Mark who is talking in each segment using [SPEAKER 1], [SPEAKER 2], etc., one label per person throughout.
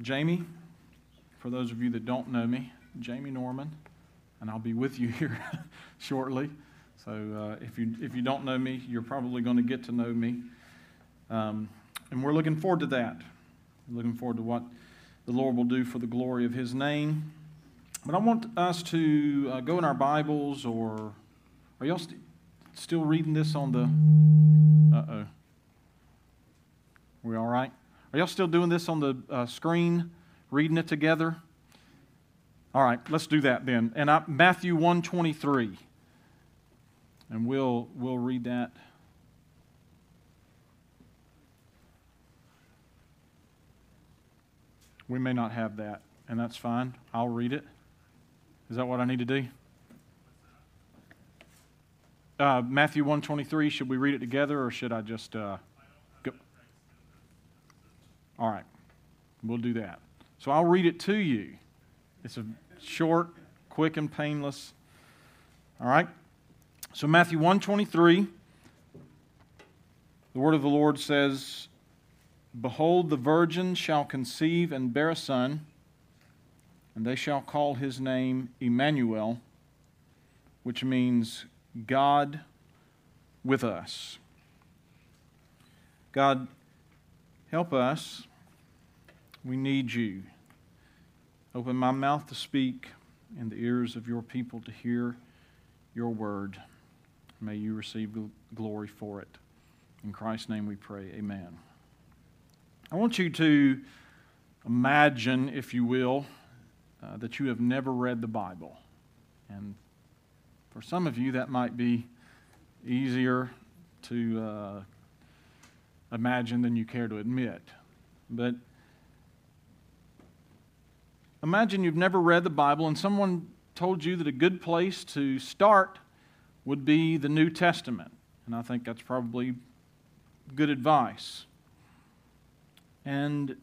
[SPEAKER 1] Jamie, for those of you that don't know me, Jamie Norman, and I'll be with you here shortly. So uh, if, you, if you don't know me, you're probably going to get to know me. Um, and we're looking forward to that. We're looking forward to what the Lord will do for the glory of His name. But I want us to uh, go in our Bibles, or are y'all st- still reading this on the. Uh oh. We all right? Are y'all still doing this on the uh, screen, reading it together? All right, let's do that then. And I, Matthew 123. And we'll, we'll read that. We may not have that, and that's fine. I'll read it. Is that what I need to do? Uh, Matthew 123, should we read it together or should I just uh? All right, we'll do that. So I'll read it to you. It's a short, quick, and painless. All right? So Matthew 123, the word of the Lord says, Behold, the virgin shall conceive and bear a son, and they shall call his name Emmanuel, which means God with us. God, help us. We need you. Open my mouth to speak and the ears of your people to hear your word. May you receive glory for it. In Christ's name we pray. Amen. I want you to imagine, if you will, uh, that you have never read the Bible. And for some of you, that might be easier to uh, imagine than you care to admit. But imagine you've never read the Bible and someone told you that a good place to start would be the New Testament. And I think that's probably good advice. And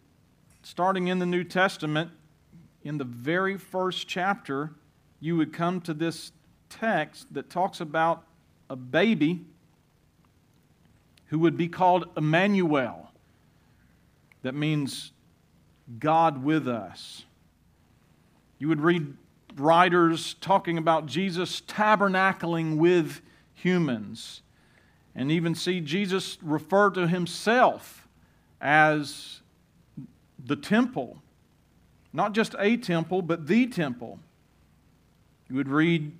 [SPEAKER 1] starting in the New Testament, in the very first chapter, you would come to this text that talks about a baby who would be called Emmanuel. That means God with us. You would read writers talking about Jesus tabernacling with humans, and even see Jesus refer to himself as the temple. Not just a temple, but the temple. You would read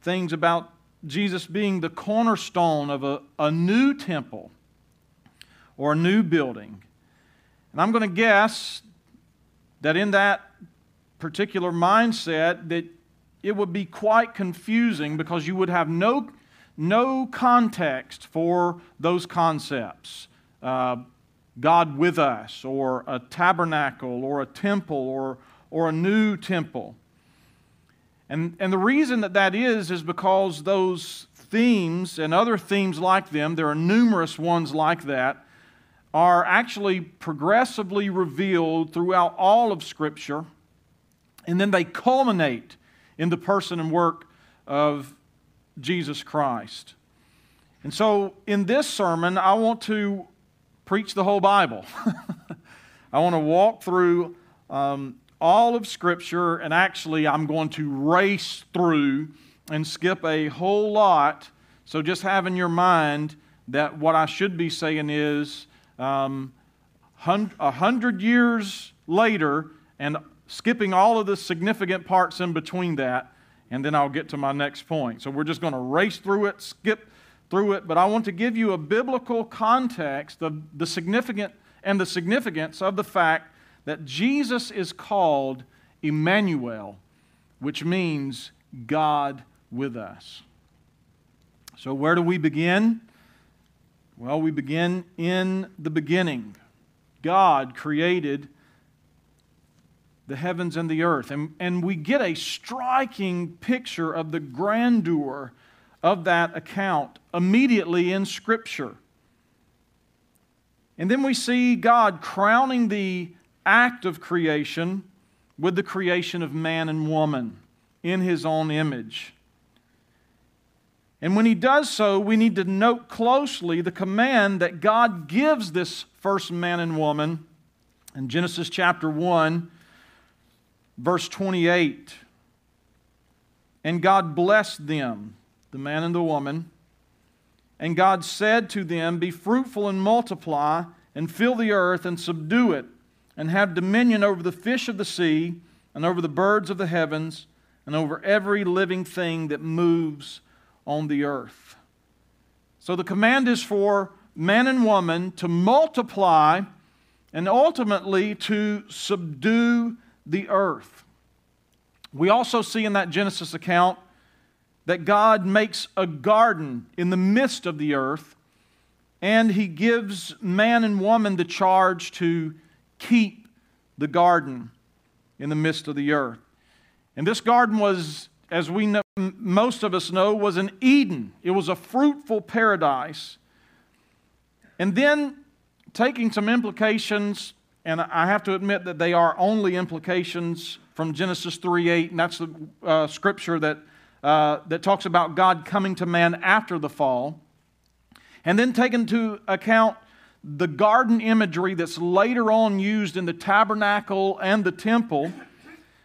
[SPEAKER 1] things about Jesus being the cornerstone of a, a new temple or a new building. And I'm going to guess that in that particular mindset that it would be quite confusing because you would have no, no context for those concepts. Uh, God with us, or a tabernacle, or a temple, or, or a new temple. And, and the reason that that is, is because those themes and other themes like them, there are numerous ones like that, are actually progressively revealed throughout all of Scripture and then they culminate in the person and work of Jesus Christ. And so, in this sermon, I want to preach the whole Bible. I want to walk through um, all of Scripture, and actually, I'm going to race through and skip a whole lot. So, just have in your mind that what I should be saying is um, a hundred years later, and skipping all of the significant parts in between that, and then I'll get to my next point. So we're just going to race through it, skip through it, but I want to give you a biblical context of the significant and the significance of the fact that Jesus is called Emmanuel, which means God with us. So, where do we begin? Well, we begin in the beginning. God created the heavens and the earth. And, and we get a striking picture of the grandeur of that account immediately in Scripture. And then we see God crowning the act of creation with the creation of man and woman in his own image. And when he does so, we need to note closely the command that God gives this first man and woman In Genesis chapter 1, verse 28, and God blessed them, the man and the woman. And God said to them, Be fruitful and multiply, and fill the earth and subdue it, and have dominion over the fish of the sea, and over the birds of the heavens, and over every living thing that moves on the earth. So the command is for man and woman to multiply and ultimately to subdue the earth. We also see in that Genesis account that God makes a garden in the midst of the earth, and He gives man and woman the charge to keep the garden in the midst of the earth. And this garden was, as we know, most of us know, was an Eden. It was a fruitful paradise. And then taking some implications, and I have to admit that they are only implications from Genesis 3 8, and that's the uh, scripture that, uh, that talks about God coming to man after the fall. And then taking into account the garden imagery that's later on used in the tabernacle and the temple,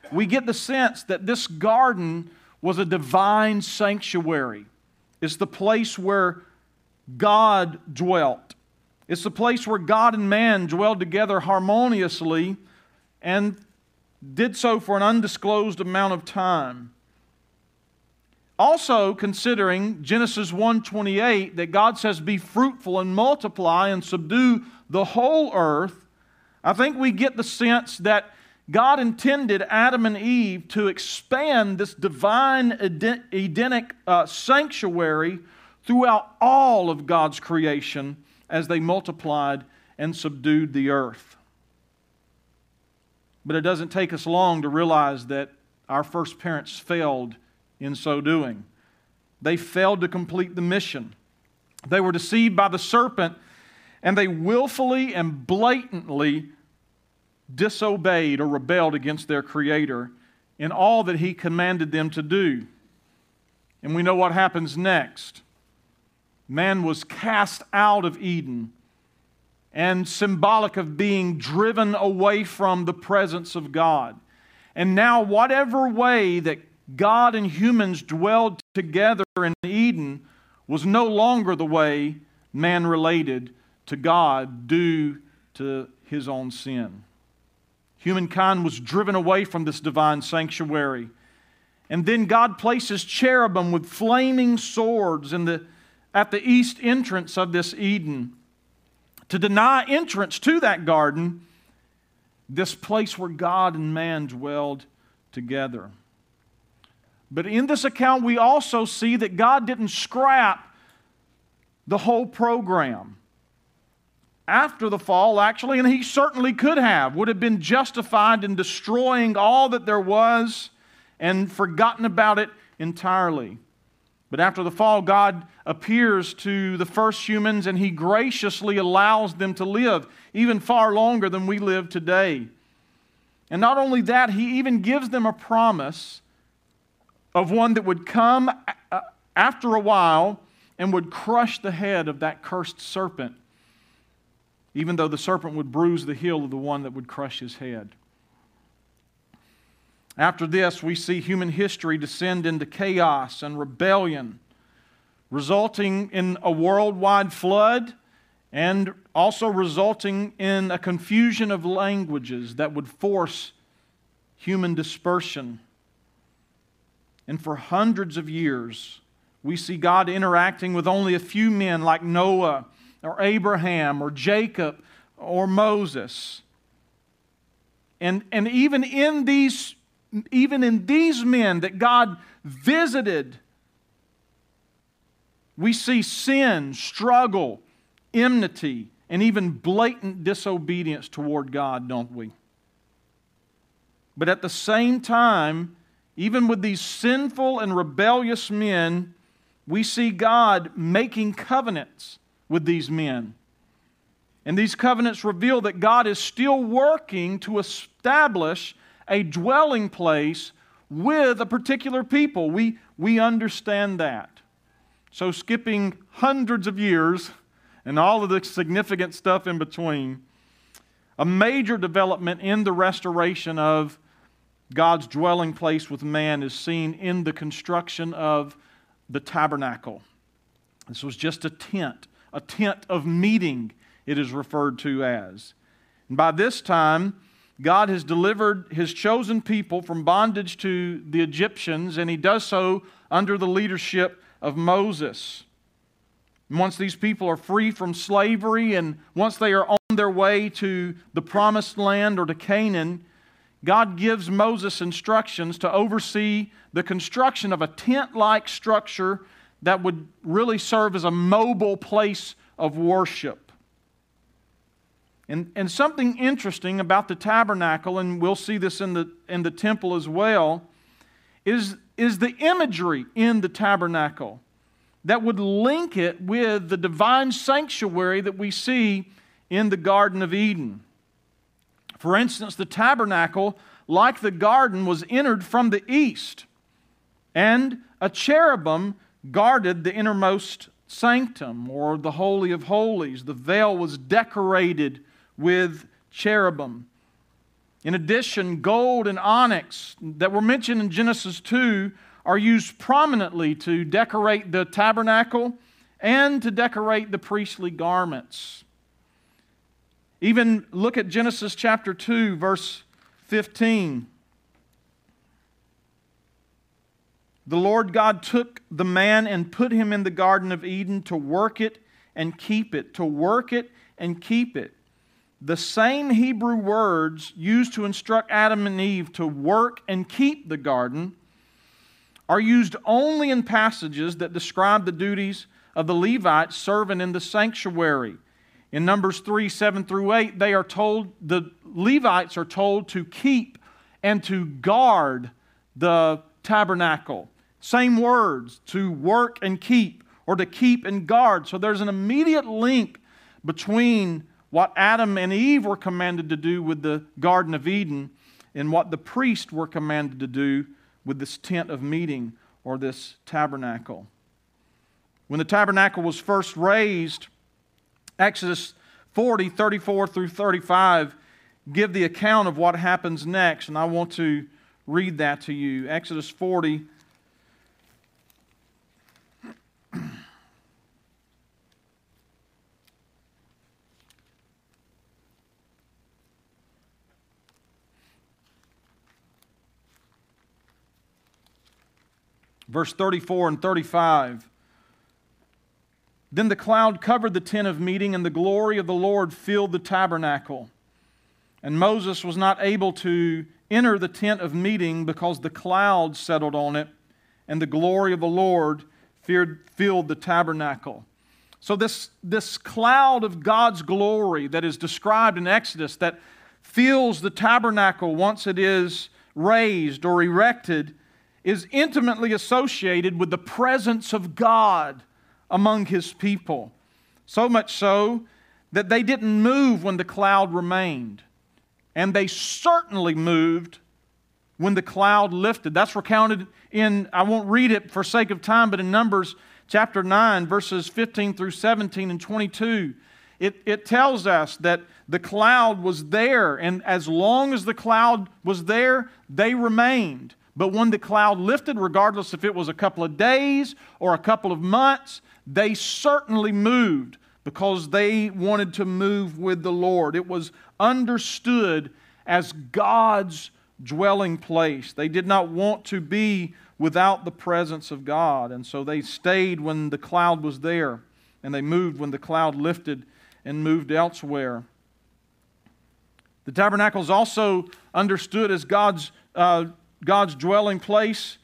[SPEAKER 1] we get the sense that this garden was a divine sanctuary. It's the place where God dwelt. It's the place where God and man dwelled together harmoniously and did so for an undisclosed amount of time. Also considering Genesis 1:28 that God says be fruitful and multiply and subdue the whole earth, I think we get the sense that God intended Adam and Eve to expand this divine Edenic uh, sanctuary throughout all of God's creation as they multiplied and subdued the earth. But it doesn't take us long to realize that our first parents failed in so doing. They failed to complete the mission. They were deceived by the serpent, and they willfully and blatantly disobeyed or rebelled against their Creator in all that He commanded them to do. And we know what happens next. Man was cast out of Eden and symbolic of being driven away from the presence of God. And now, whatever way that God and humans dwelled together in Eden was no longer the way man related to God due to his own sin. Humankind was driven away from this divine sanctuary. And then God places cherubim with flaming swords in the, at the east entrance of this Eden to deny entrance to that garden, this place where God and man dwelled together. But in this account, we also see that God didn't scrap the whole program. After the fall, actually, and he certainly could have, would have been justified in destroying all that there was and forgotten about it entirely. But after the fall, God appears to the first humans and He graciously allows them to live even far longer than we live today. And not only that, He even gives them a promise of one that would come uh, after a while and would crush the head of that cursed serpent, even though the serpent would bruise the heel of the one that would crush his head. After this, we see human history descend into chaos and rebellion, resulting in a worldwide flood and also resulting in a confusion of languages that would force human dispersion. And for hundreds of years, we see God interacting with only a few men like Noah or Abraham or Jacob or Moses. And, and even in these even in these men that God visited, we see sin, struggle, enmity, and even blatant disobedience toward God, don't we? But at the same time, even with these sinful and rebellious men, we see God making covenants with these men. And these covenants reveal that God is still working to establish a dwelling place with a particular people. We, we understand that. So, skipping hundreds of years and all of the significant stuff in between, A major development in the restoration of God's dwelling place with man is seen in the construction of the tabernacle. This was just a tent, a tent of meeting, it is referred to as. And by this time, God has delivered his chosen people from bondage to the Egyptians, and he does so under the leadership of Moses. And once these people are free from slavery and once they are on their way to the promised land or to Canaan, God gives Moses instructions to oversee the construction of a tent like structure that would really serve as a mobile place of worship. And, and something interesting about the tabernacle, and we'll see this in the, in the temple as well, is, is the imagery in the tabernacle that would link it with the divine sanctuary that we see in the Garden of Eden. For instance, the tabernacle, like the garden, was entered from the east, and a cherubim guarded the innermost sanctum or the Holy of Holies. The veil was decorated with cherubim. In addition, gold and onyx that were mentioned in Genesis 2 are used prominently to decorate the tabernacle and to decorate the priestly garments. Even look at Genesis chapter 2, verse 15. The Lord God took the man and put him in the Garden of Eden to work it and keep it, to work it and keep it. The same Hebrew words used to instruct Adam and Eve to work and keep the garden are used only in passages that describe the duties of the Levites serving in the sanctuary. In Numbers 3 7 through 8, they are told, the Levites are told to keep and to guard the tabernacle. Same words, to work and keep, or to keep and guard. So there's an immediate link between what Adam and Eve were commanded to do with the Garden of Eden and what the priests were commanded to do with this tent of meeting or this tabernacle. When the tabernacle was first raised, Exodus 40, 34 through 35 give the account of what happens next, and I want to read that to you. Exodus 40, verse 34 and 35. Then the cloud covered the tent of meeting, and the glory of the Lord filled the tabernacle. And Moses was not able to enter the tent of meeting because the cloud settled on it, and the glory of the Lord filled the tabernacle. So, this, this cloud of God's glory that is described in Exodus that fills the tabernacle once it is raised or erected is intimately associated with the presence of God among his people. So much so that they didn't move when the cloud remained. And they certainly moved when the cloud lifted. That's recounted in, I won't read it for sake of time, but in Numbers chapter 9, verses 15 through 17 and 22. It, it tells us that the cloud was there, and as long as the cloud was there, they remained. But when the cloud lifted, regardless if it was a couple of days or a couple of months, they certainly moved because they wanted to move with the Lord. It was understood as God's dwelling place. They did not want to be without the presence of God. And so they stayed when the cloud was there, and they moved when the cloud lifted and moved elsewhere. The tabernacle is also understood as God's uh, God's dwelling place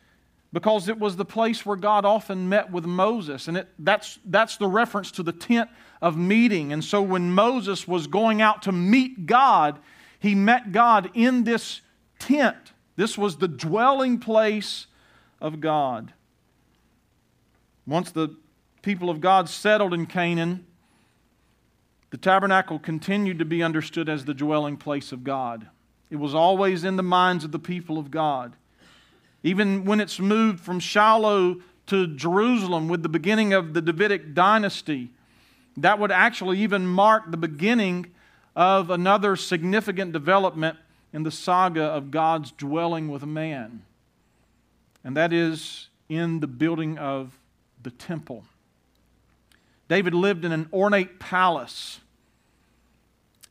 [SPEAKER 1] because it was the place where God often met with Moses. And it, that's, that's the reference to the tent of meeting. And so when Moses was going out to meet God, he met God in this tent. This was the dwelling place of God. Once the people of God settled in Canaan, the tabernacle continued to be understood as the dwelling place of God. It was always in the minds of the people of God. Even when it's moved from Shiloh to Jerusalem with the beginning of the Davidic dynasty, that would actually even mark the beginning of another significant development in the saga of God's dwelling with man, and that is in the building of the temple. David lived in an ornate palace,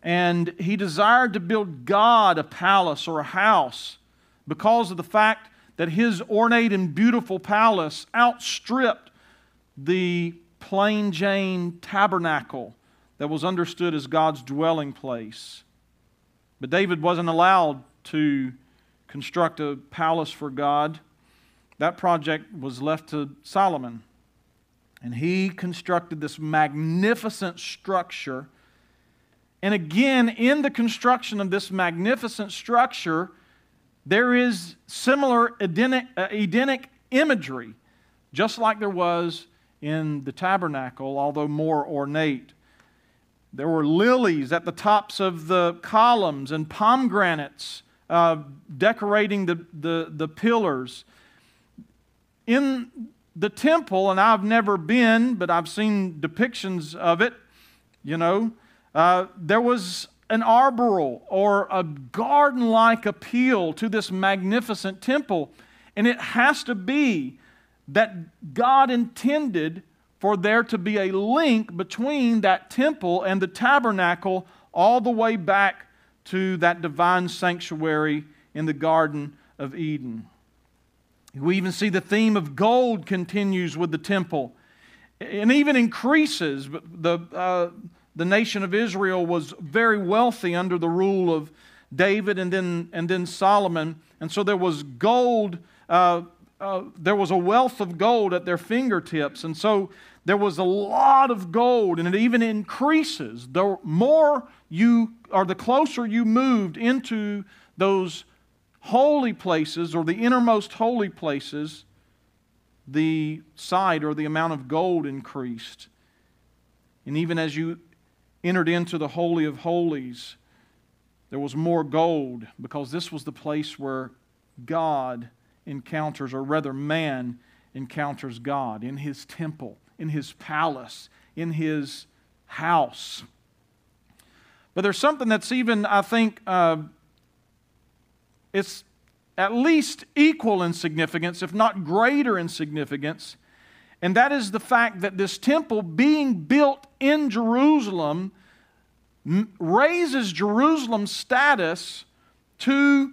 [SPEAKER 1] and he desired to build God a palace or a house because of the fact that his ornate and beautiful palace outstripped the plain Jane tabernacle that was understood as God's dwelling place. But David wasn't allowed to construct a palace for God. That project was left to Solomon. And he constructed this magnificent structure. And again, in the construction of this magnificent structure, there is similar Edenic, uh, Edenic imagery, just like there was in the tabernacle, although more ornate. There were lilies at the tops of the columns and pomegranates uh, decorating the, the, the pillars. In the temple, and I've never been, but I've seen depictions of it, you know, uh, there was an arboreal or a garden like appeal to this magnificent temple. And it has to be that God intended for there to be a link between that temple and the tabernacle all the way back to that divine sanctuary in the Garden of Eden. We even see the theme of gold continues with the temple and even increases. The, uh, the nation of Israel was very wealthy under the rule of David and then, and then Solomon. And so there was gold, uh, uh, there was a wealth of gold at their fingertips. And so there was a lot of gold, and it even increases. The more you, or the closer you moved into those holy places or the innermost holy places, the side or the amount of gold increased. And even as you entered into the Holy of Holies, there was more gold because this was the place where God encounters, or rather, man encounters God in his temple, in his palace, in his house. But there's something that's even, I think, uh, it's at least equal in significance, if not greater in significance, and that is the fact that this temple being built in Jerusalem raises Jerusalem's status to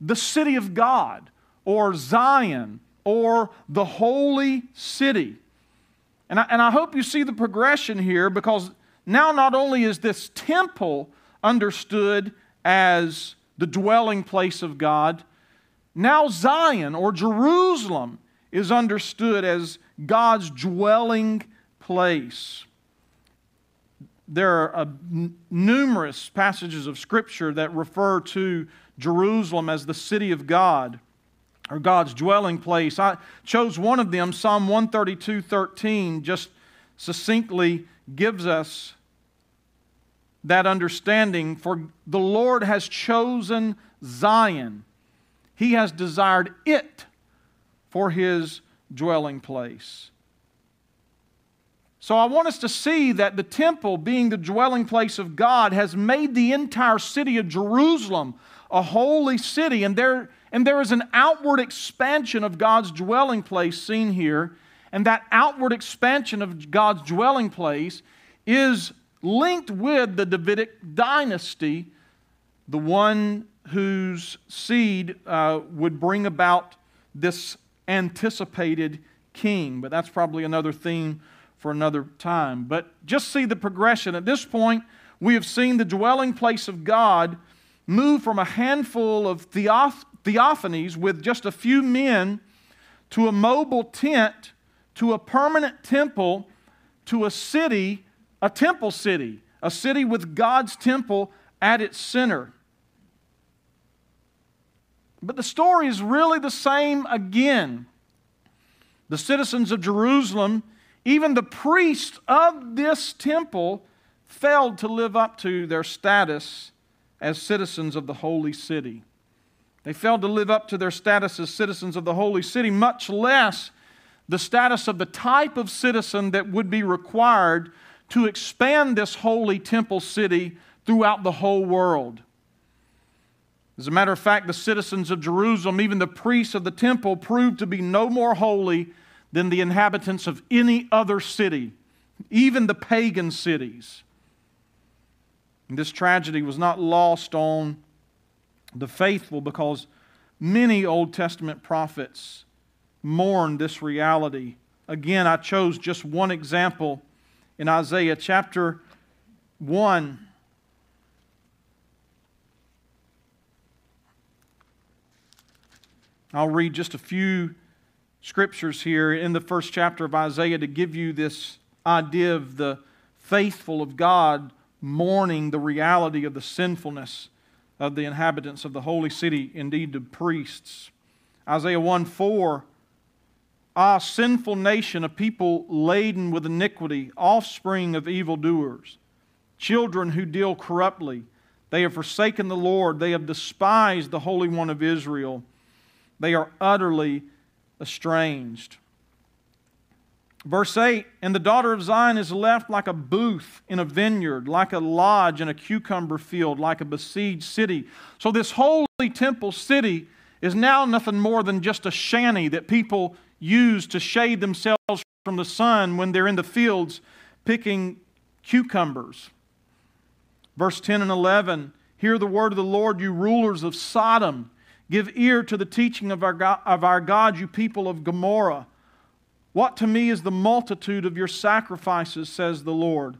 [SPEAKER 1] the city of God or Zion or the holy city. And I, and I hope you see the progression here because now not only is this temple understood as the dwelling place of God, now Zion or Jerusalem is understood as God's dwelling place. There are uh, n- numerous passages of Scripture that refer to Jerusalem as the city of God or God's dwelling place. I chose one of them, Psalm 132 13, just succinctly gives us that understanding. For the Lord has chosen Zion, He has desired it for His dwelling place. So I want us to see that the temple, being the dwelling place of God, has made the entire city of Jerusalem a holy city. And there, and there is an outward expansion of God's dwelling place seen here. And that outward expansion of God's dwelling place is linked with the Davidic dynasty, the one whose seed uh, would bring about this anticipated king. But that's probably another theme for another time. But just see the progression. At this point, we have seen the dwelling place of God move from a handful of theoph- theophanies with just a few men to a mobile tent to a permanent temple to a city, a temple city, a city with God's temple at its center. But the story is really the same again. The citizens of Jerusalem, even the priests of this temple, failed to live up to their status as citizens of the holy city. They failed to live up to their status as citizens of the holy city, much less the status of the type of citizen that would be required to expand this holy temple city throughout the whole world. As a matter of fact, the citizens of Jerusalem, even the priests of the temple, proved to be no more holy than the inhabitants of any other city, even the pagan cities. And this tragedy was not lost on the faithful because many Old Testament prophets mourned this reality. Again, I chose just one example in Isaiah chapter 1. I'll read just a few scriptures here in the first chapter of Isaiah to give you this idea of the faithful of God mourning the reality of the sinfulness of the inhabitants of the holy city, indeed the priests. Isaiah 1 4 Ah, sinful nation, a people laden with iniquity, offspring of evildoers, children who deal corruptly. They have forsaken the Lord, they have despised the Holy One of Israel. They are utterly estranged. Verse 8 And the daughter of Zion is left like a booth in a vineyard, like a lodge in a cucumber field, like a besieged city. So, this holy temple city is now nothing more than just a shanty that people use to shade themselves from the sun when they're in the fields picking cucumbers. Verse 10 and 11 Hear the word of the Lord, you rulers of Sodom. Give ear to the teaching of our, God, of our God, you people of Gomorrah. What to me is the multitude of your sacrifices, says the Lord.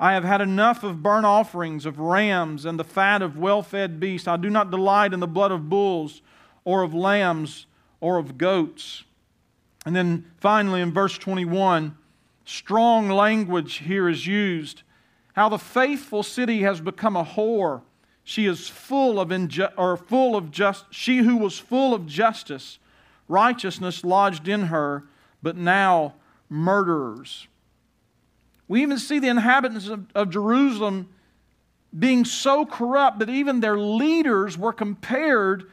[SPEAKER 1] I have had enough of burnt offerings, of rams, and the fat of well fed beasts. I do not delight in the blood of bulls, or of lambs, or of goats. And then finally, in verse 21, strong language here is used. How the faithful city has become a whore she is full of inju- or full of just she who was full of justice, righteousness lodged in her, but now murderers. We even see the inhabitants of, of Jerusalem being so corrupt that even their leaders were compared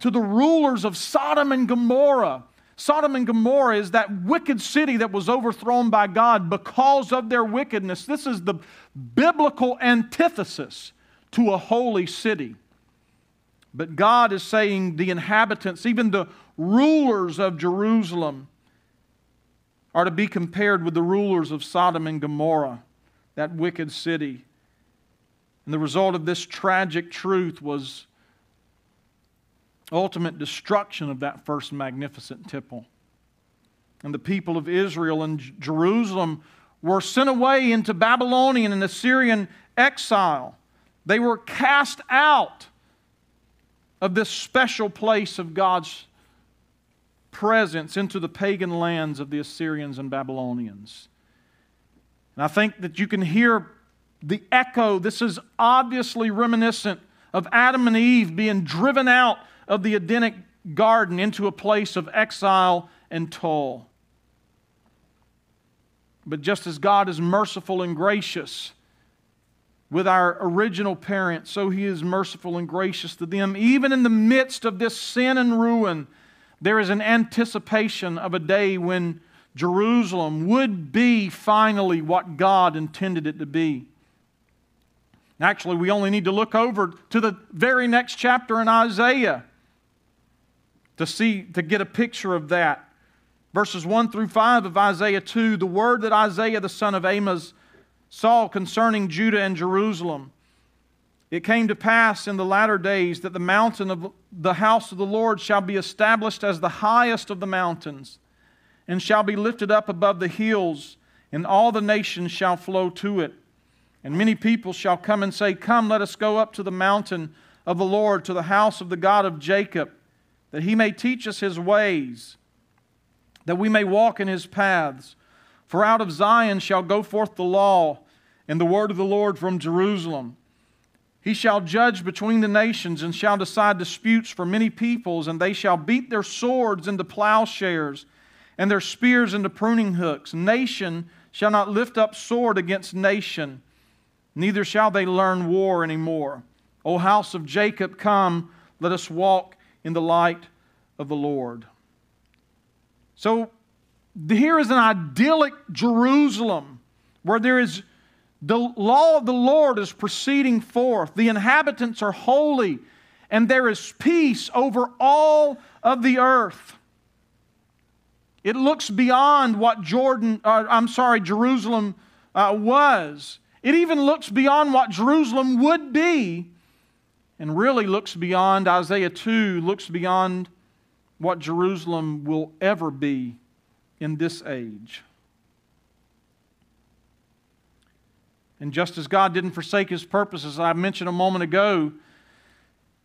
[SPEAKER 1] to the rulers of Sodom and Gomorrah. Sodom and Gomorrah is that wicked city that was overthrown by God because of their wickedness. This is the biblical antithesis to a holy city. But God is saying the inhabitants, even the rulers of Jerusalem, are to be compared with the rulers of Sodom and Gomorrah, that wicked city. And the result of this tragic truth was ultimate destruction of that first magnificent temple. And the people of Israel and Jerusalem were sent away into Babylonian and Assyrian exile. They were cast out of this special place of God's presence into the pagan lands of the Assyrians and Babylonians. And I think that you can hear the echo. This is obviously reminiscent of Adam and Eve being driven out of the Edenic garden into a place of exile and toil. But just as God is merciful and gracious, with our original parents, so he is merciful and gracious to them. Even in the midst of this sin and ruin, there is an anticipation of a day when Jerusalem would be finally what God intended it to be. Actually, we only need to look over to the very next chapter in Isaiah to see to get a picture of that. Verses 1 through 5 of Isaiah 2, the word that Isaiah the son of Amos saw concerning Judah and Jerusalem. It came to pass in the latter days that the mountain of the house of the Lord shall be established as the highest of the mountains, and shall be lifted up above the hills, and all the nations shall flow to it. And many people shall come and say, Come, let us go up to the mountain of the Lord, to the house of the God of Jacob, that he may teach us his ways, that we may walk in his paths. For out of Zion shall go forth the law and the word of the Lord from Jerusalem. He shall judge between the nations and shall decide disputes for many peoples, and they shall beat their swords into plowshares and their spears into pruning hooks. Nation shall not lift up sword against nation, neither shall they learn war any more. O house of Jacob, come, let us walk in the light of the Lord. So here is an idyllic Jerusalem where there is The law of the Lord is proceeding forth. The inhabitants are holy, and there is peace over all of the earth. It looks beyond what Jordan, uh, I'm sorry, Jerusalem uh, was. It even looks beyond what Jerusalem would be, and really looks beyond, Isaiah 2 looks beyond what Jerusalem will ever be in this age. And just as God didn't forsake his purposes, I mentioned a moment ago,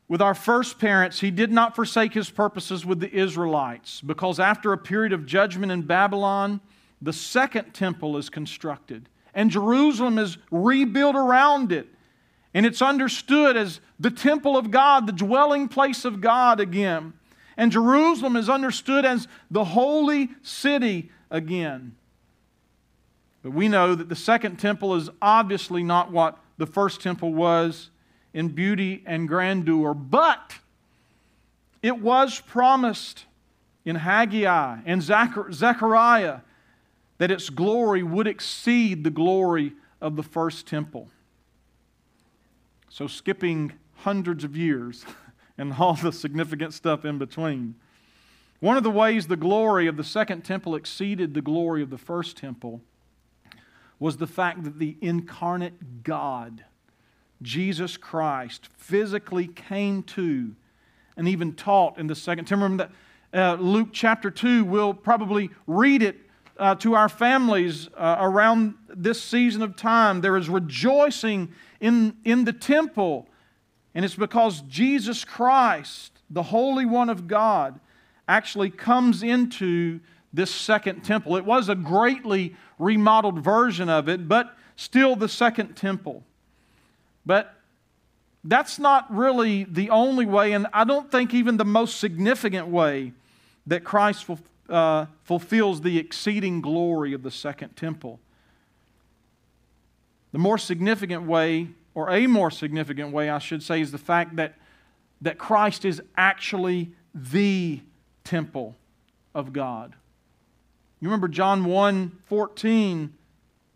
[SPEAKER 1] with our first parents, he did not forsake his purposes with the Israelites because after a period of judgment in Babylon, the second temple is constructed and Jerusalem is rebuilt around it. And it's understood as the temple of God, the dwelling place of God again. And Jerusalem is understood as the holy city again. But we know that the second temple is obviously not what the first temple was in beauty and grandeur, but it was promised in Haggai and Zechariah that its glory would exceed the glory of the first temple. So, skipping hundreds of years and all the significant stuff in between. One of the ways the glory of the second temple exceeded the glory of the first temple was the fact that the incarnate God, Jesus Christ, physically came to and even taught in the second temple. Remember that uh, Luke chapter 2, we'll probably read it uh, to our families uh, around this season of time. There is rejoicing in, in the temple, and it's because Jesus Christ, the Holy One of God, actually comes into this second temple. It was a greatly remodeled version of it, but still the second temple. But that's not really the only way, and I don't think even the most significant way that Christ uh, fulfills the exceeding glory of the second temple. The more significant way, or a more significant way, I should say, is the fact that, that Christ is actually the temple of God. You remember John 1 14,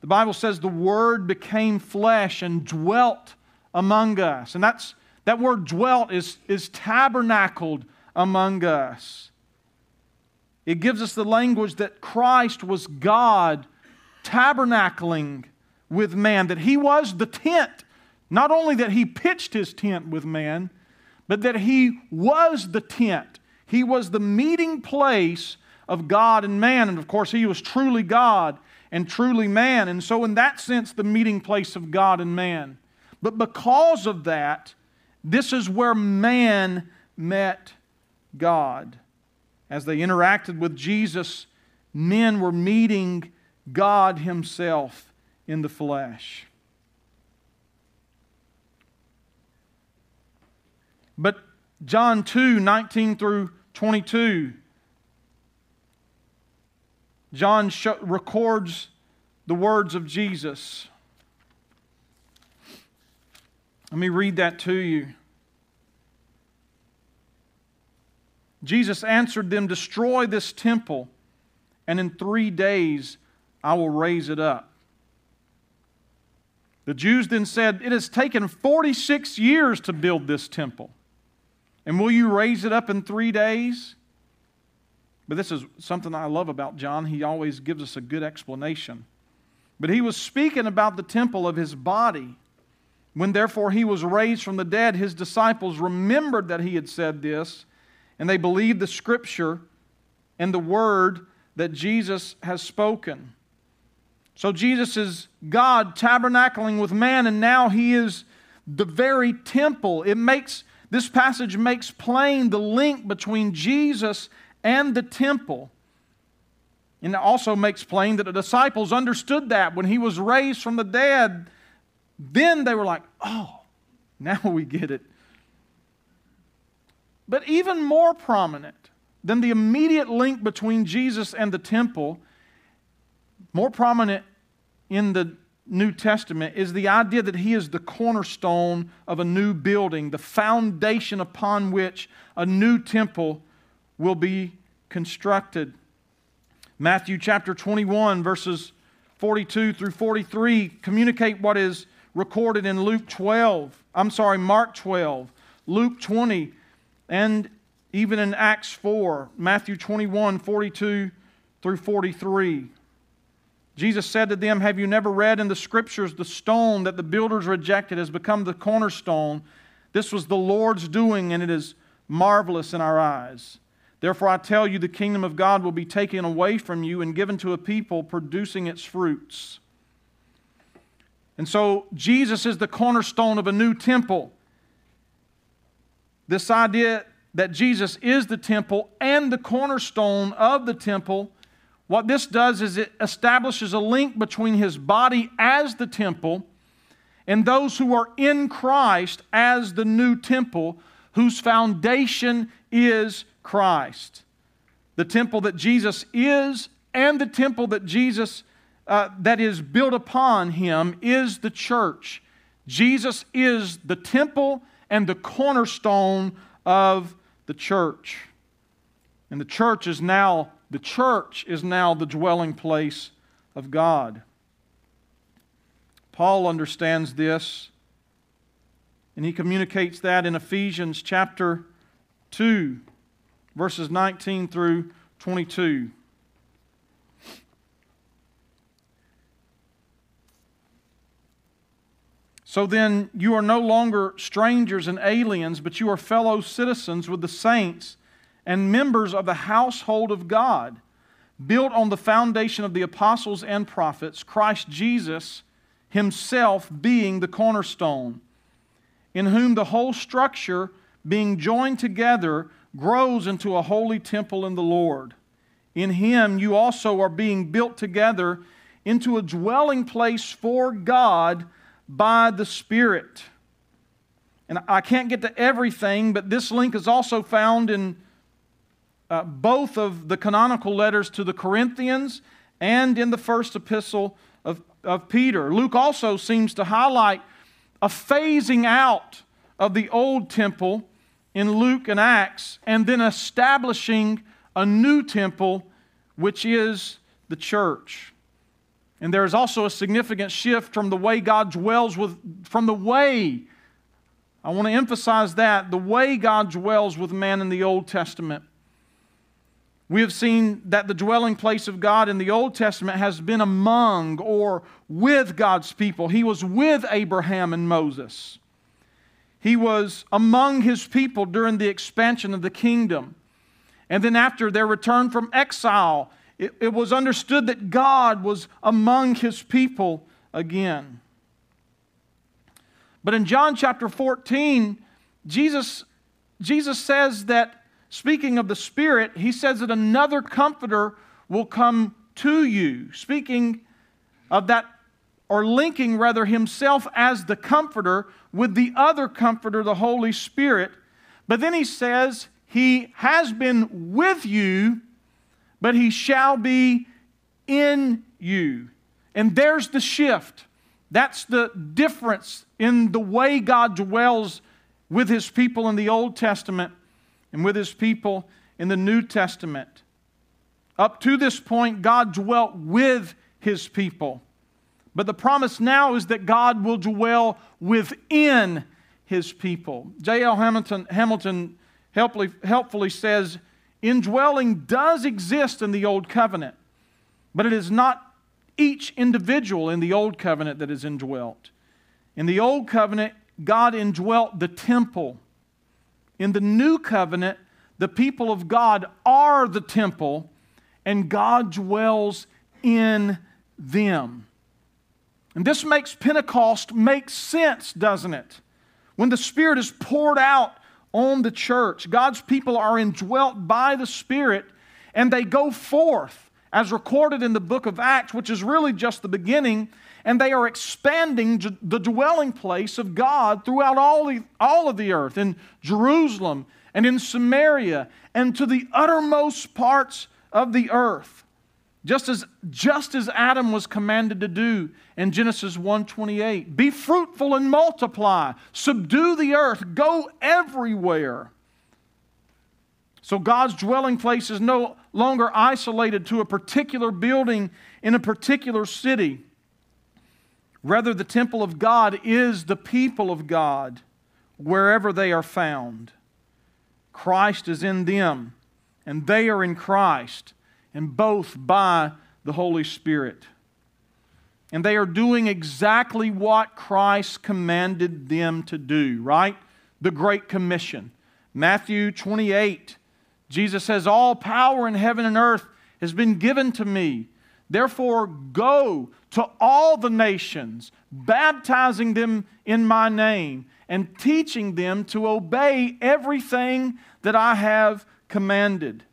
[SPEAKER 1] the Bible says the Word became flesh and dwelt among us. And that's, that word dwelt is, is tabernacled among us. It gives us the language that Christ was God tabernacling with man, that he was the tent. Not only that he pitched his tent with man, but that he was the tent. He was the meeting place of God and man. And of course, he was truly God and truly man. And so, in that sense, the meeting place of God and man. But because of that, this is where man met God. As they interacted with Jesus, men were meeting God Himself in the flesh. But John 2 19 through 22 John records the words of Jesus. Let me read that to you. Jesus answered them, Destroy this temple, and in three days I will raise it up. The Jews then said, It has taken 46 years to build this temple, and will you raise it up in three days? But this is something I love about John. He always gives us a good explanation. But he was speaking about the temple of his body. When therefore he was raised from the dead, his disciples remembered that he had said this, and they believed the scripture and the word that Jesus has spoken. So Jesus is God tabernacling with man, and now he is the very temple. It makes this passage makes plain the link between Jesus and the temple. And it also makes plain that the disciples understood that when he was raised from the dead. Then they were like, oh, now we get it. But even more prominent than the immediate link between Jesus and the temple, more prominent in the New Testament is the idea that he is the cornerstone of a new building, the foundation upon which a new temple will be constructed. Matthew chapter 21, verses 42 through 43 communicate what is recorded in Luke 12. I'm sorry, Mark 12, Luke 20, and even in Acts 4, Matthew 21, 42 through 43. Jesus said to them, Have you never read in the scriptures the stone that the builders rejected has become the cornerstone? This was the Lord's doing, and it is marvelous in our eyes. Therefore, I tell you, the kingdom of God will be taken away from you and given to a people producing its fruits. And so, Jesus is the cornerstone of a new temple. This idea that Jesus is the temple and the cornerstone of the temple, what this does is it establishes a link between his body as the temple and those who are in Christ as the new temple, whose foundation is Christ. The temple that Jesus is and the temple that Jesus uh, that is built upon him is the church. Jesus is the temple and the cornerstone of the church. And the church is now the church is now the dwelling place of God. Paul understands this and he communicates that in Ephesians chapter 2 verses 19 through 22. So then, you are no longer strangers and aliens, but you are fellow citizens with the saints and members of the household of God, built on the foundation of the apostles and prophets, Christ Jesus himself being the cornerstone, in whom the whole structure, being joined together, grows into a holy temple in the Lord. In him you also are being built together into a dwelling place for God by the Spirit. And I can't get to everything, but this link is also found in uh, both of the canonical letters to the Corinthians and in the first epistle of, of Peter. Luke also seems to highlight a phasing out of the old temple in Luke and Acts, and then establishing a new temple, which is the church. And there is also a significant shift from the way God dwells with, from the way, I want to emphasize that, the way God dwells with man in the Old Testament. We have seen that the dwelling place of God in the Old Testament has been among or with God's people. He was with Abraham and Moses. He was among his people during the expansion of the kingdom. And then, after their return from exile, it, it was understood that God was among his people again. But in John chapter 14, Jesus, Jesus says that, speaking of the Spirit, he says that another comforter will come to you. Speaking of that, or linking rather himself as the comforter with the other comforter, the Holy Spirit. But then he says, He has been with you, but He shall be in you. And there's the shift. That's the difference in the way God dwells with His people in the Old Testament and with His people in the New Testament. Up to this point, God dwelt with His people. But the promise now is that God will dwell within his people. J.L. Hamilton, Hamilton helpfully, helpfully says indwelling does exist in the Old Covenant, but it is not each individual in the Old Covenant that is indwelt. In the Old Covenant, God indwelt the temple. In the New Covenant, the people of God are the temple, and God dwells in them. And this makes Pentecost make sense, doesn't it? When the Spirit is poured out on the church, God's people are indwelt by the Spirit and they go forth, as recorded in the book of Acts, which is really just the beginning, and they are expanding the dwelling place of God throughout all, the, all of the earth, in Jerusalem and in Samaria and to the uttermost parts of the earth. Just as, just as Adam was commanded to do in Genesis 1:28. Be fruitful and multiply, subdue the earth, go everywhere. So God's dwelling place is no longer isolated to a particular building in a particular city. Rather, the temple of God is the people of God wherever they are found. Christ is in them, and they are in Christ, and both by the Holy Spirit. And they are doing exactly what Christ commanded them to do, right? The Great Commission. Matthew 28, Jesus says, All power in heaven and earth has been given to me. Therefore, go to all the nations, baptizing them in my name and teaching them to obey everything that I have commanded.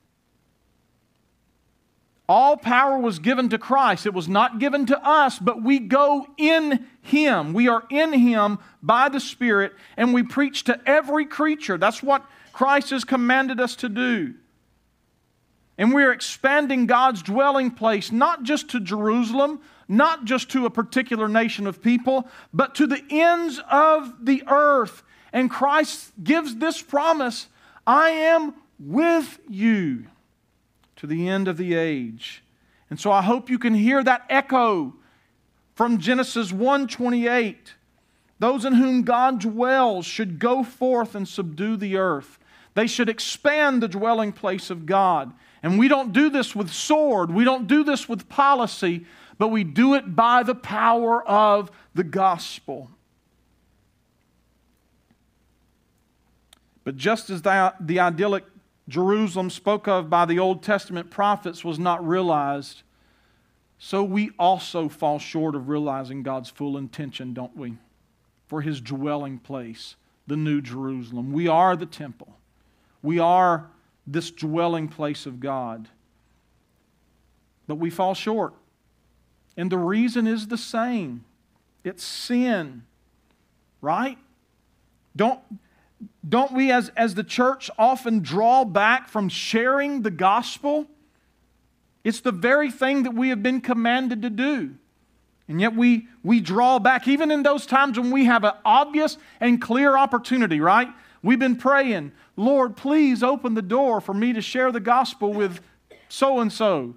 [SPEAKER 1] All power was given to Christ. It was not given to us, but we go in Him. We are in Him by the Spirit, and we preach to every creature. That's what Christ has commanded us to do. And we're expanding God's dwelling place not just to Jerusalem, not just to a particular nation of people, but to the ends of the earth. And Christ gives this promise I am with you to the end of the age. And so I hope you can hear that echo from Genesis 1:28. Those in whom God dwells should go forth and subdue the earth. They should expand the dwelling place of God. And we don't do this with sword, we don't do this with policy, but we do it by the power of the gospel. But just as the, idyllic Jerusalem spoke of by the Old Testament prophets was not realized, so we also fall short of realizing God's full intention, don't we? For his dwelling place, the New Jerusalem. We are the temple. We are this dwelling place of God. But we fall short. And the reason is the same it's sin, right? Don't, don't we, as, as the church, often draw back from sharing the gospel? It's the very thing that we have been commanded to do. And yet we, we draw back, even in those times when we have an obvious and clear opportunity, right? We've been praying, Lord, please open the door for me to share the gospel with so and so.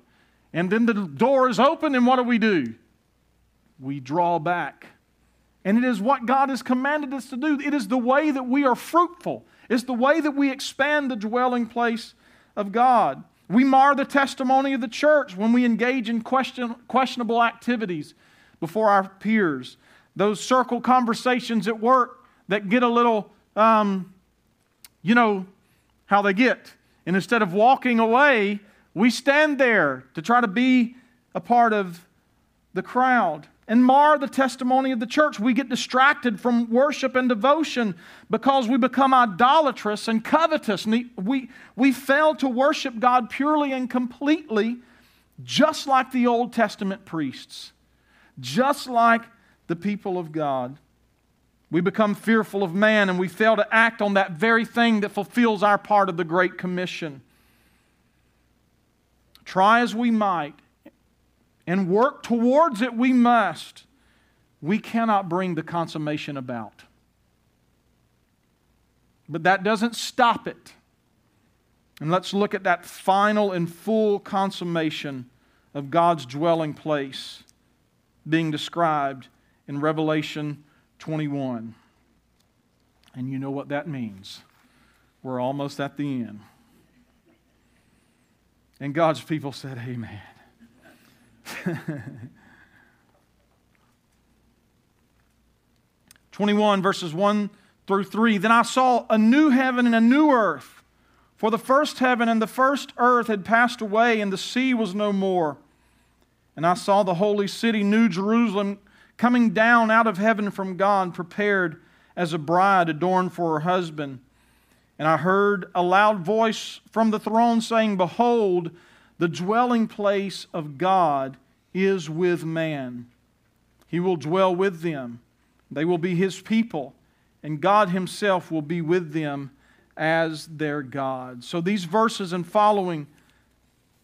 [SPEAKER 1] And then the door is open, and what do we do? We draw back. And it is what God has commanded us to do. It is the way that we are fruitful, it's the way that we expand the dwelling place of God. We mar the testimony of the church when we engage in question, questionable activities before our peers. Those circle conversations at work that get a little um, you know how they get. And instead of walking away, we stand there to try to be a part of the crowd and mar the testimony of the church. We get distracted from worship and devotion because we become idolatrous and covetous. And we, we fail to worship God purely and completely, just like the Old Testament priests, just like the people of God. We become fearful of man and we fail to act on that very thing that fulfills our part of the Great Commission. Try as we might and work towards it we must, we cannot bring the consummation about. But that doesn't stop it. And let's look at that final and full consummation of God's dwelling place being described in Revelation 21. And you know what that means. We're almost at the end. And God's people said, Amen. 21 verses 1 through 3. Then I saw a new heaven and a new earth. For the first heaven and the first earth had passed away, and the sea was no more. And I saw the holy city, New Jerusalem, coming down out of heaven from God, prepared as a bride adorned for her husband. And I heard a loud voice from the throne saying, Behold, the dwelling place of God is with man. He will dwell with them. They will be his people, and God himself will be with them as their God. So these verses and following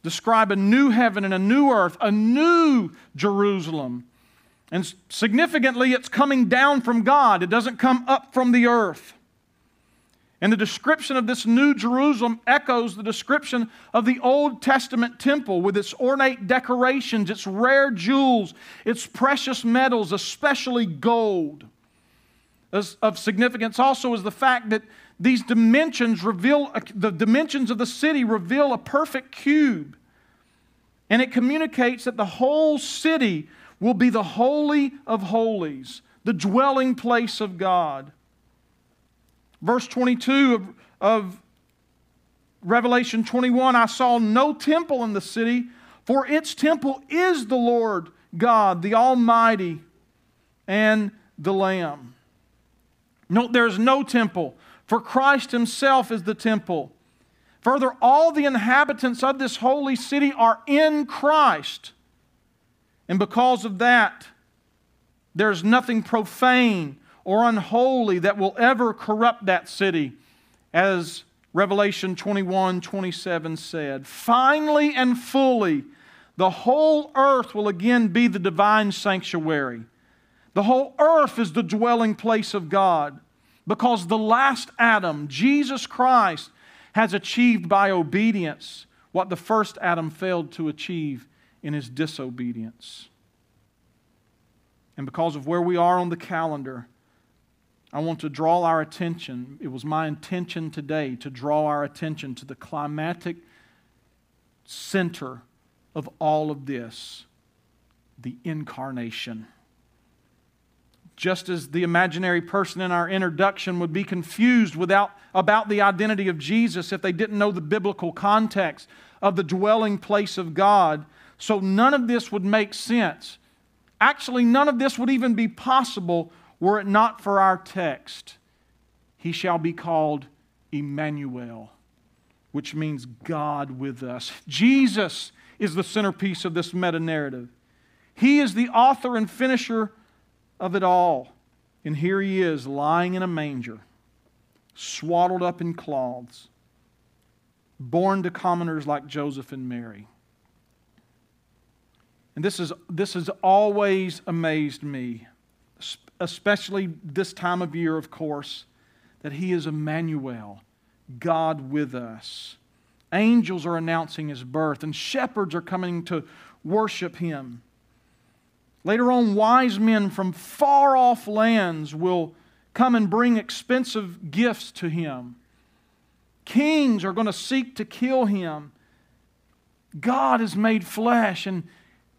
[SPEAKER 1] describe a new heaven and a new earth, a new Jerusalem and significantly, it's coming down from God, it doesn't come up from the earth. And the description of this new Jerusalem echoes the description of the Old Testament temple with its ornate decorations, its rare jewels, its precious metals, especially gold. As of significance also is the fact that these dimensions reveal, the dimensions of the city reveal a perfect cube. And it communicates that the whole city will be the Holy of Holies, the dwelling place of God. Verse 22 of, of Revelation 21 I saw no temple in the city, for its temple is the Lord God, the Almighty, and the Lamb. Note there is no temple, for Christ Himself is the temple. Further, all the inhabitants of this holy city are in Christ. And because of that, there's nothing profane or unholy that will ever corrupt that city, as Revelation 21 27 said. Finally and fully, the whole earth will again be the divine sanctuary. The whole earth is the dwelling place of God because the last Adam, Jesus Christ, has achieved by obedience what the first Adam failed to achieve in his disobedience. And because of where we are on the calendar, I want to draw our attention. It was my intention today to draw our attention to the climatic center of all of this the incarnation. Just as the imaginary person in our introduction would be confused without, about the identity of Jesus if they didn't know the biblical context of the dwelling place of God, so none of this would make sense. Actually, none of this would even be possible were it not for our text, he shall be called Emmanuel, which means God with us. Jesus is the centerpiece of this meta narrative. He is the author and finisher of it all. And here he is, lying in a manger, swaddled up in cloths, born to commoners like Joseph and Mary. And this, is, this has always amazed me especially this time of year, of course, that He is Emmanuel, God with us. Angels are announcing His birth, and shepherds are coming to worship Him. Later on, wise men from far off lands will come and bring expensive gifts to Him. Kings are going to seek to kill Him. God is made flesh and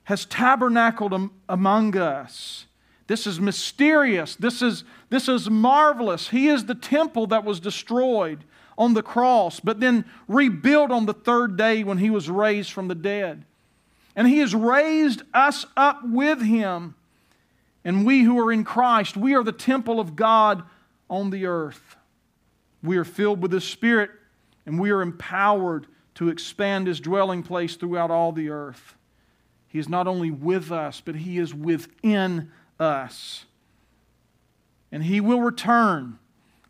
[SPEAKER 1] has tabernacled among us. This is mysterious. This is, this is marvelous. He is the temple that was destroyed on the cross, but then rebuilt on the third day when he was raised from the dead. And he has raised us up with him. And we who are in Christ, we are the temple of God on the earth. We are filled with the Spirit, and we are empowered to expand his dwelling place throughout all the earth. He is not only with us, but he is within us. And he will return,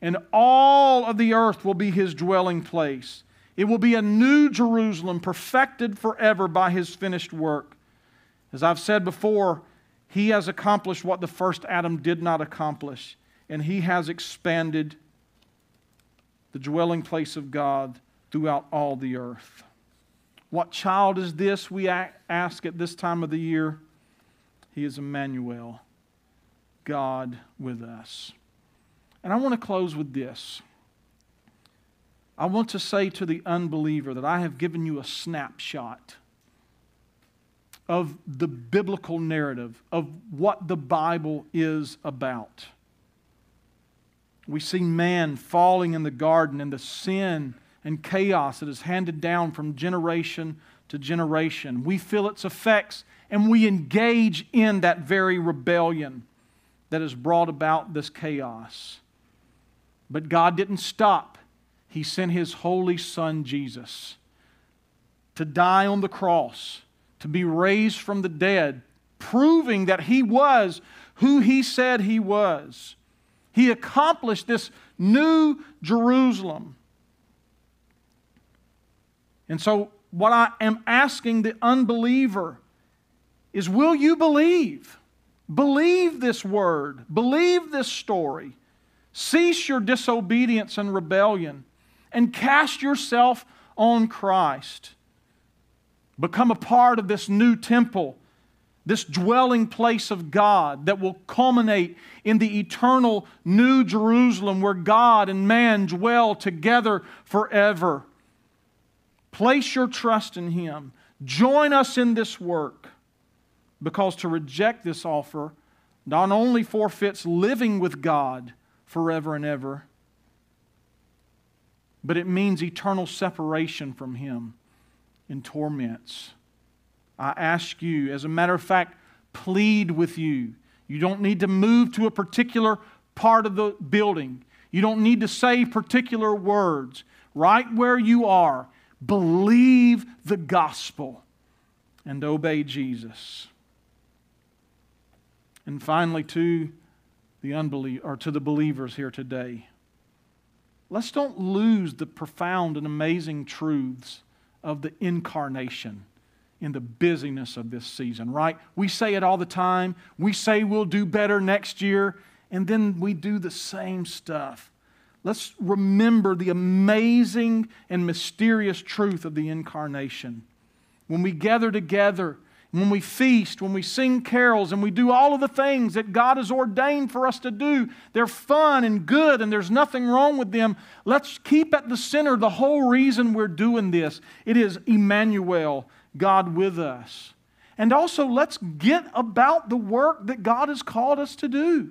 [SPEAKER 1] and all of the earth will be his dwelling place. It will be a new Jerusalem, perfected forever by his finished work. As I've said before, he has accomplished what the first Adam did not accomplish, and he has expanded the dwelling place of God throughout all the earth. What child is this, we ask at this time of the year? He is Emmanuel. God with us. And I want to close with this. I want to say to the unbeliever that I have given you a snapshot of the biblical narrative of what the Bible is about. We see man falling in the garden and the sin and chaos that is handed down from generation to generation. We feel its effects and we engage in that very rebellion that has brought about this chaos. But God didn't stop. He sent His holy Son, Jesus, to die on the cross, to be raised from the dead, proving that He was who He said He was. He accomplished this new Jerusalem. And so, what I am asking the unbeliever is will you believe? Believe this word, believe this story. Cease your disobedience and rebellion and cast yourself on Christ. Become a part of this new temple, this dwelling place of God that will culminate in the eternal New Jerusalem where God and man dwell together forever. Place your trust in Him. Join us in this work because to reject this offer not only forfeits living with God forever and ever, but it means eternal separation from Him in torments. I ask you, as a matter of fact, plead with you. You don't need to move to a particular part of the building. You don't need to say particular words. Right where you are, believe the gospel and obey Jesus. And finally, to the unbelief or to the believers here today, let's don't lose the profound and amazing truths of the incarnation in the busyness of this season, right? We say it all the time. We say we'll do better next year, and then we do the same stuff. Let's remember the amazing and mysterious truth of the incarnation. When we gather together, when we feast, when we sing carols, and we do all of the things that God has ordained for us to do, they're fun and good, and there's nothing wrong with them. Let's keep at the center the whole reason we're doing this. It is Emmanuel, God with us. And also, let's get about the work that God has called us to do.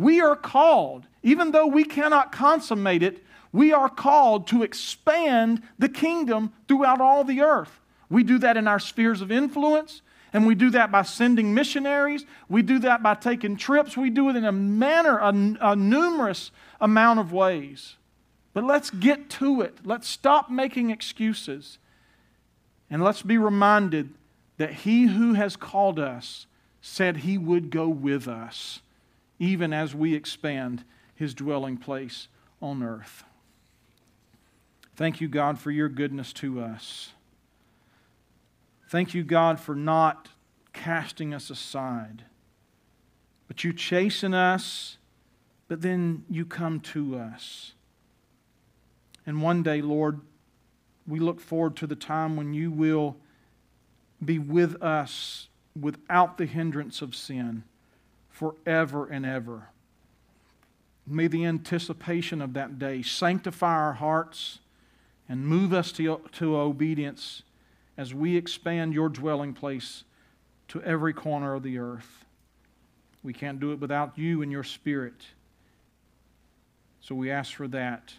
[SPEAKER 1] We are called, even though we cannot consummate it, we are called to expand the kingdom throughout all the earth. We do that in our spheres of influence, and we do that by sending missionaries. We do that by taking trips. We do it in a manner, a, a numerous amount of ways. But let's get to it. Let's stop making excuses. And let's be reminded that He who has called us said He would go with us, even as we expand His dwelling place on earth. Thank you, God, for your goodness to us. Thank you, God, for not casting us aside. But you chasten us, but then you come to us. And one day, Lord, we look forward to the time when you will be with us without the hindrance of sin forever and ever. May the anticipation of that day sanctify our hearts and move us to, to obedience as we expand your dwelling place to every corner of the earth. We can't do it without you and your Spirit. So we ask for that.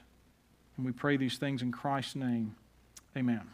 [SPEAKER 1] And we pray these things in Christ's name. Amen.